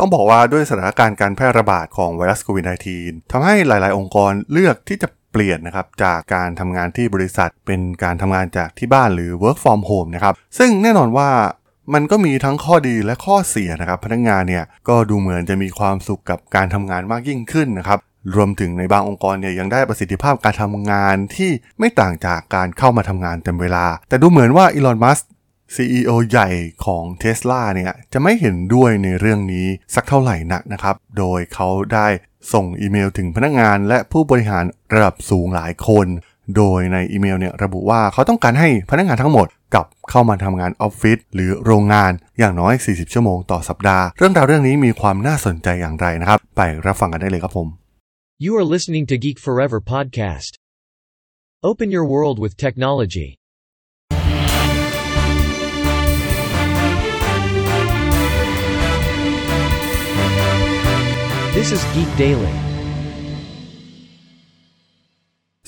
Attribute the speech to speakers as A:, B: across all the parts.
A: ต้องบอกว่าด้วยสถานการณ์การแพร่ระบาดของไวรัสโควิด -19 ทำให้หลาย ๆ องค์กรเลือกที่จะเปลี่ยนนะครับจากการทำงานที่บริษัทเป็นการทำงานจากที่บ้านหรือ work from home นะครับ ซึ่งแน่นอนว่ามันก็มีทั้งข้อดีและข้อเสียนะครับ พนักงานเนี่ยก็ดูเหมือนจะมีความสุขกับการทำงานมากยิ่งขึ้นนะครับรวมถึงในบางองค์กรเนี่ยยังได้ประสิทธิภาพการทำงานที่ไม่ต่างจากการเข้ามาทำงานเต็มเวลา แต่ดูเหมือนว่าอีลอน มัส CEO ใหญ่ของ Tesla เนี่ยจะไม่เห็นด้วยในเรื่องนี้สักเท่าไหร่นักนะครับ โดยเขาได้ส่งอีเมลถึงพนักงานและผู้บริหารระดับสูงหลายคน โดยในอีเมลเนี่ยระบุว่าเขาต้องการให้พนักงานทั้งหมดกลับเข้ามาทำงานออฟฟิศหรือโรงงานอย่างน้อย 40 ชั่วโมงต่อสัปดาห์ เรื่องราวเรื่องนี้มีความน่าสนใจอย่างไรนะครับ ไปรับฟังกันได้เลยครับผม
B: You are listening to Geek Forever podcast. Open your world with technology. This is Geek Daily.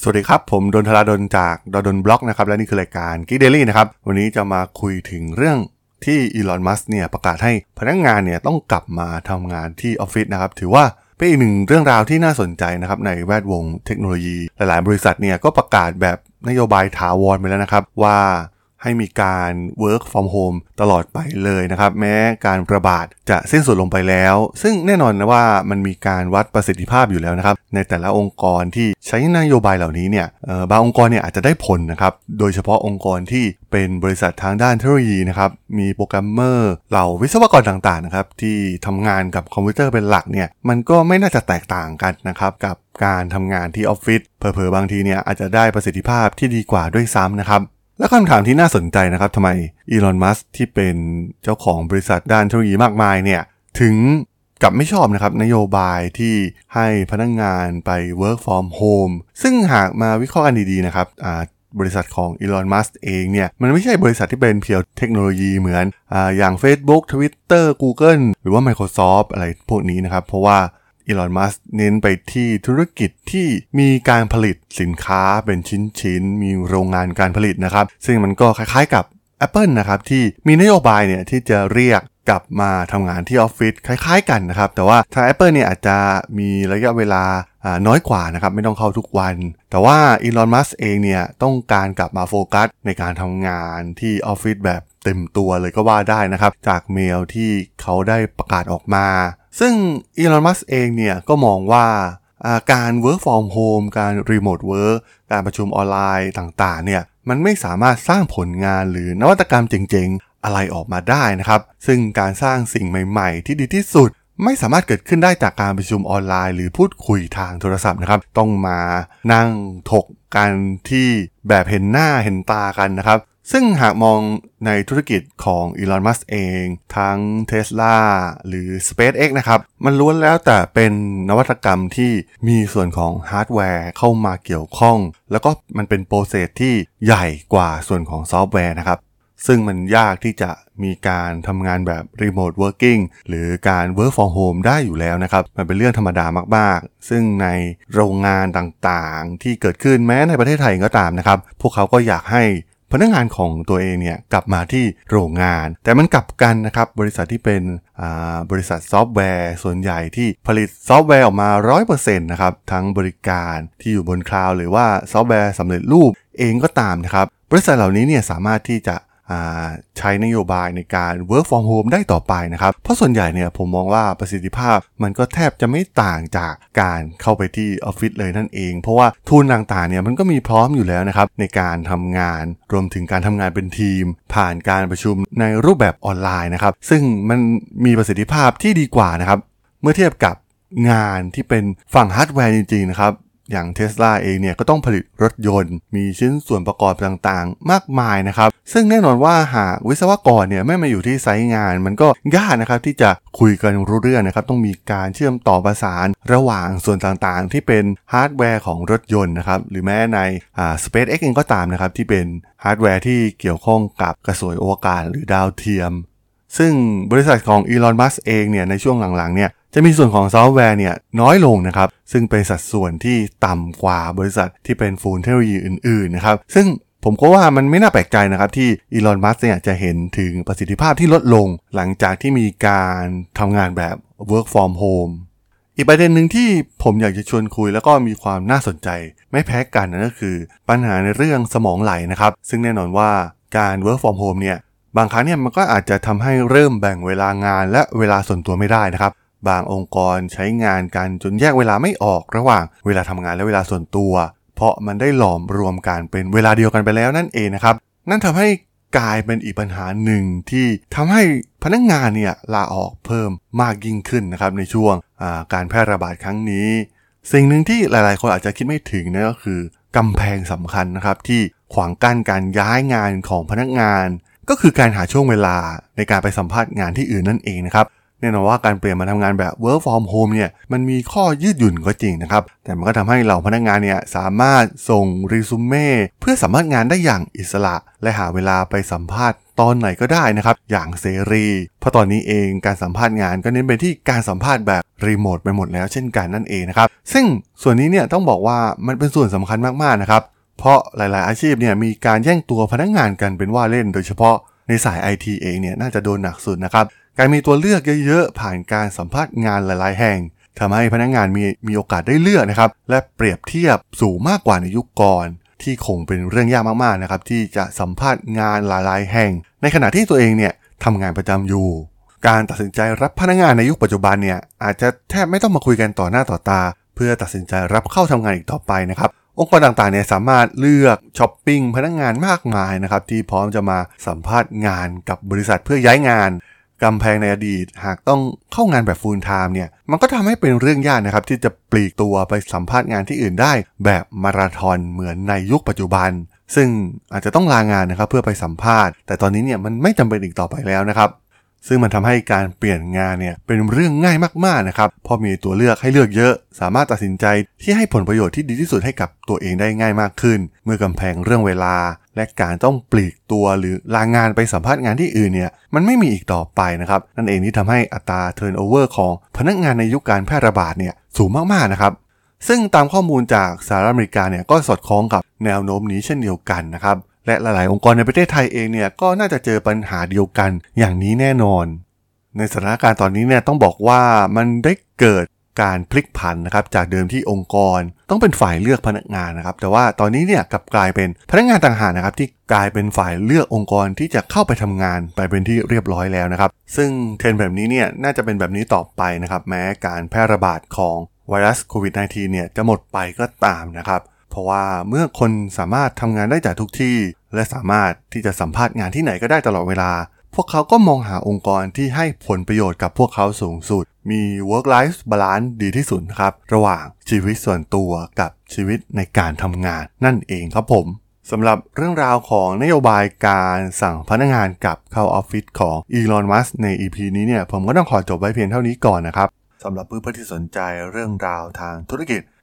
A: สวัสดีครับ ผมดนทราดนจากดดนบล็อกนะครับ และนี่คือรายการ Geek Daily นะครับ วันนี้จะมาคุยถึงเรื่องที่อีลอน มัสเนี่ยประกาศให้พนักงานเนี่ยต้องกลับมาทำงานที่ออฟฟิศนะครับ ถือว่าเป็นอีกหนึ่งเรื่องราวที่น่าสนใจนะครับในแวดวงเทคโนโลยี หลายๆ บริษัทเนี่ยก็ประกาศแบบนโยบายถาวรไปแล้วนะครับ ว่า ให้มีการ work from home ตลอดไปเลยนะครับ แม้การระบาดจะสิ้นสุดลงไปแล้ว ซึ่งแน่นอนนะว่ามันมีการวัดประสิทธิภาพอยู่แล้วนะครับ ในแต่ละองค์กรที่ใช้นโยบายเหล่านี้เนี่ยบางองค์กรเนี่ยอาจจะได้ผลนะครับ โดยเฉพาะองค์กรที่เป็นบริษัททางด้านเทคโนโลยีนะครับ มีโปรแกรมเมอร์เหล่าวิศวกรต่างๆนะครับที่ทำงานกับคอมพิวเตอร์เป็นหลักเนี่ยมันก็ไม่น่าจะแตกต่างกันนะครับกับการทำงานที่ออฟฟิศเผลอๆบางทีเนี่ยอาจจะได้ประสิทธิภาพที่ดีกว่าด้วยซ้ำนะครับ และคำถามที่น่าสนใจนะครับทำไมอีลอนมัสที่เป็นเจ้าของบริษัทด้านเทคโนโลยีมากมายเนี่ย ถึงกับไม่ชอบนะครับนโยบายที่ให้พนักงงานไป work from home ซึ่งหากมาวิเคราะห์กันดีๆนะครับบริษัทของอีลอนมัสเองเนี่ย มันไม่ใช่บริษัทที่เป็นเพียวเทคโนโลยีเหมือนออย่าง Facebook Twitter Google หรือว่า Microsoft อะไรพวกนี้นะครับ เพราะว่า Elon Musk เน้นไปที่ธุรกิจที่มีการผลิตสินค้าเป็นชิ้นๆ มีโรงงานการผลิตนะครับ ซึ่งมันก็คล้ายๆกับ Apple นะครับที่มีนโยบายเนี่ยที่จะเรียกกลับมาทำงานที่ออฟฟิศคล้ายๆกันนะครับ แต่ว่าทาง Apple เนี่ยอาจจะมีระยะเวลาน้อยกว่านะครับ ไม่ต้องเข้าทุกวัน แต่ว่า Elon Musk เองเนี่ยต้องการกลับมาโฟกัสในการทำงานที่ออฟฟิศแบบเต็มตัวเลยก็ว่าได้นะครับ จากเมลที่เขาได้ประกาศออกมา ซึ่งอีลอนมัสเองเนี่ยก็มองว่าการ work from home การ remote work การประชุมออนไลน์ต่างๆเนี่ยมันไม่สามารถสร้างผลงานหรือนวัตกรรมเจ๋งๆ อะไรออกมาได้นะครับ ซึ่งการสร้างสิ่งใหม่ๆ ที่ดีที่สุด ไม่สามารถเกิดขึ้นได้จากการประชุมออนไลน์ หรือพูดคุยทางโทรศัพท์นะครับ ต้องมานั่งถกกันที่แบบเห็นหน้าเห็นตากันนะครับ ซึ่งหากมองในธุรกิจของ Elon Musk เอง ทั้ง Tesla หรือ SpaceX นะครับ มันล้วนแล้วแต่เป็นนวัตกรรมที่มีส่วนของฮาร์ดแวร์เข้ามาเกี่ยวข้อง แล้วก็มันเป็น process ที่ใหญ่กว่าส่วนของซอฟต์แวร์นะครับ ซึ่งมันยากที่จะมีการทำงานแบบ Remote Working หรือการ Work from Home ได้อยู่แล้วนะครับ มันเป็นเรื่องธรรมดามากๆ ซึ่งในโรงงานต่างๆ ที่เกิดขึ้นแม้ในประเทศไทยก็ตามนะครับ พวกเขาก็อยากให้ พนักงานของตัวเองเนี่ยกลับมาที่โรงงาน แต่มันกลับกันนะครับบริษัทที่เป็นบริษัทซอฟต์แวร์ ส่วนใหญ่ที่ผลิตซอฟต์แวร์ออกมา 100%นะครับทั้งบริการที่อยู่บนคลาวด์หรือว่าซอฟต์แวร์สำเร็จรูปเองก็ตามนะครับบริษัทเหล่านี้เนี่ยสามารถที่จะ ใช้นโยบายในการ work from home ได้ต่อไปนะครับ เพราะส่วนใหญ่เนี่ยผมมองว่าประสิทธิภาพมันก็แทบจะไม่ต่างจากการเข้าไปที่ออฟฟิศเลยนั่นเอง เพราะว่า tool ต่างๆเนี่ยมันก็มีพร้อมอยู่แล้วนะครับ ในการทำงานรวมถึงการทำงานเป็นทีม ผ่านการประชุมในรูปแบบออนไลน์นะครับ ซึ่งมันมีประสิทธิภาพที่ดีกว่านะครับ เมื่อเทียบกับงานที่เป็นฝั่งฮาร์ดแวร์จริงๆนะครับ อย่างเทสลาเองเนี่ยก็ต้องผลิตรถยนต์ มีชิ้นส่วนประกอบต่างๆ มากมายนะครับ ซึ่งแน่นอนว่าหากวิศวกรเนี่ยไม่มาอยู่ที่ไซต์งาน มันก็ยากนะครับที่จะคุยกันรู้เรื่องนะครับ ต้องมีการเชื่อมต่อประสานระหว่างส่วนต่างๆ ที่เป็นฮาร์ดแวร์ของรถยนต์นะครับหรือแม้ในอ่า SpaceX เองก็ตามนะครับที่เป็นฮาร์ดแวร์ที่เกี่ยวข้องกับกระสวยอวกาศหรือดาวเทียม ซึ่งบริษัทของ Elon Musk เองเนี่ยในช่วงหลังๆเนี่ยจะมีส่วนของซอฟต์แวร์เนี่ยน้อยลงนะครับ ซึ่งเป็นสัดส่วนที่ต่ำกว่าบริษัทที่เป็น full เทคโนโลยีอื่นๆนะครับ ซึ่งผมก็ว่ามันไม่น่าแปลกใจนะครับที่ Elon Musk เนี่ยจะเห็นถึงประสิทธิภาพที่ลดลง หลังจากที่มีการทำงานแบบ work from home อีกประเด็นหนึ่งที่ผมอยากจะชวนคุยแล้วก็มีความน่าสนใจ ไม่แพ้กันนั่นก็คือ ปัญหาในเรื่องสมองไหลนะครับ ซึ่งแน่นอนว่าการ work from home เนี่ย บางครั้งเนี่ยมันก็อาจจะทำให้เริ่มแบ่งเวลางานและเวลาส่วนตัวไม่ได้นะครับ บางองค์กรใช้งานกันจนแยกเวลาไม่ออกระหว่างเวลาทำงานและเวลาส่วนตัว เพราะมันได้หลอมรวมกันเป็นเวลาเดียวกันไปแล้วนั่นเองนะครับ นั่นทำให้กลายเป็นอีกปัญหาหนึ่งที่ทำให้พนักงงานเนี่ยลาออกเพิ่มมากยิ่งขึ้นนะครับในช่วงการแพร่ระบาดครั้งนี้ สิ่งหนึ่งที่หลาย ๆ คนอาจจะคิดไม่ถึงนั่นก็คือกำแพงสำคัญนะครับที่ขวางกั้นการย้ายงานของพนักงาน ก็คือการหาช่วงเวลาในการไปสัมภาษณ์งานที่อื่นนั่นเองนะครับแน่นอนว่าการเปลี่ยนมาทำงานแบบ work from home เนี่ยมันมีข้อยืดหยุ่นก็จริงนะครับ แต่มันก็ทำให้เหล่าพนักงานเนี่ยสามารถส่งรีซูเม่เพื่อสัมภาษณ์งานได้อย่างอิสระ และหาเวลาไปสัมภาษณ์ตอนไหนก็ได้นะครับ อย่างเสรีเพราะตอนนี้เองการสัมภาษณ์งานก็เน้นไปที่การสัมภาษณ์แบบรีโมทไปหมดแล้วเช่นกันนั่นเองนะครับ ซึ่งส่วนนี้เนี่ยต้องบอกว่ามันเป็นส่วนสำคัญมากๆนะครับ เพราะหลาย ๆ อาชีพเนี่ยมีการแย่งตัวพนักงานกันเป็นว่าเล่น โดยเฉพาะในสายไอทีเองเนี่ยน่าจะโดนหนักสุดนะครับ การมีตัวเลือกเยอะ ๆ ผ่านการสัมภาษณ์งานหลาย ๆ แห่งทำให้พนักงงานมีมีโอกาสได้เลือกนะครับ และเปรียบเทียบสูงมากกว่าในยุคก่อน ที่คงเป็นเรื่องยากมาก ๆ นะครับที่จะสัมภาษณ์งานหลาย ๆ แห่ง ในขณะที่ตัวเองเนี่ยทำงานประจำอยู่ การตัดสินใจรับพนักงานในยุคปัจจุบันเนี่ยอาจจะแทบไม่ต้องมาคุยกันต่อหน้าต่อตา เพื่อตัดสินใจรับเข้าทำงานอีกต่อไปนะครับ องค์กรต่างๆเนี่ยสามารถเลือกช้อปปิ้งพนักงานมากมายนะครับที่พร้อมจะมาสัมภาษณ์งานกับบริษัทเพื่อย้ายงานกำแพงในอดีตหากต้องเข้างานแบบฟูลไทม์เนี่ยมันก็ทำให้เป็นเรื่องยากนะครับที่จะปลีกตัวไปสัมภาษณ์งานที่อื่นได้ แบบมาราธอนเหมือนในยุคปัจจุบัน ซึ่งอาจจะต้องลางานนะครับเพื่อไปสัมภาษณ์ แต่ตอนนี้เนี่ยมันไม่จำเป็นอีกต่อไปแล้วนะครับ ซึ่งมันทำให้การเปลี่ยนงานเนี่ยเป็นเรื่องง่ายมากๆนะครับพอมีตัวเลือกให้เลือกเยอะ สามารถตัดสินใจที่ให้ผลประโยชน์ที่ดีที่สุดให้กับตัวเองได้ง่ายมากขึ้น เมื่อกำแพงเรื่องเวลา และการต้องปลีกตัวหรือลางานไปสัมภาษณ์งานที่อื่นเนี่ยมันไม่มีอีกต่อไปนะครับนั่นเองที่ทำให้อัตราเทิร์นโอเวอร์ของพนักงานในยุคการแพร่ระบาดเนี่ยสูงมากๆนะครับซึ่งตามข้อมูลจากสหรัฐอเมริกาเนี่ยก็สอดคล้องกับแนวโน้มนี้เช่นเดียวกันนะครับ และหลาย ๆ องค์กรในประเทศไทยเองเนี่ยก็น่าจะเจอปัญหาเดียวกันอย่างนี้แน่นอน ในสถานการณ์ตอนนี้เนี่ยต้องบอกว่ามันได้เกิดการพลิกผันนะครับจากเดิมที่องค์กรต้องเป็นฝ่ายเลือกพนักงานนะครับ แต่ว่าตอนนี้เนี่ยกลับกลายเป็นพนักงานต่างหากนะครับ ที่กลายเป็นฝ่ายเลือกองค์กรที่จะเข้าไปทำงานไปเป็นที่เรียบร้อยแล้วนะครับ ซึ่งเทรนแบบนี้เนี่ยน่าจะเป็นแบบนี้ต่อไปนะครับ แม้การแพร่ระบาดของไวรัสโควิด -19 เนี่ยจะหมดไปก็ตามนะครับ เพราะว่าเมื่อคนสามารถทำงานได้จากทุกที่ และสามารถที่จะสัมภาษณ์งานที่ไหนก็ได้ตลอดเวลา พวกเขาก็มองหาองค์กรที่ให้ผลประโยชน์กับพวกเขาสูงสุด มี work life balance ดีที่สุดครับ ระหว่างชีวิตส่วนตัวกับชีวิตในการทำงานนั่นเองครับผมสำหรับเรื่องราวของนโยบายการสั่งพนักงานกับเข้าออฟฟิศของอีลอน มัสใน EP นี้เนี่ยผมก็ต้องขอจบไว้เพียงเท่านี้ก่อนนะครับสำหรับเพื่อนๆที่สนใจเรื่องราวทางธุรกิจ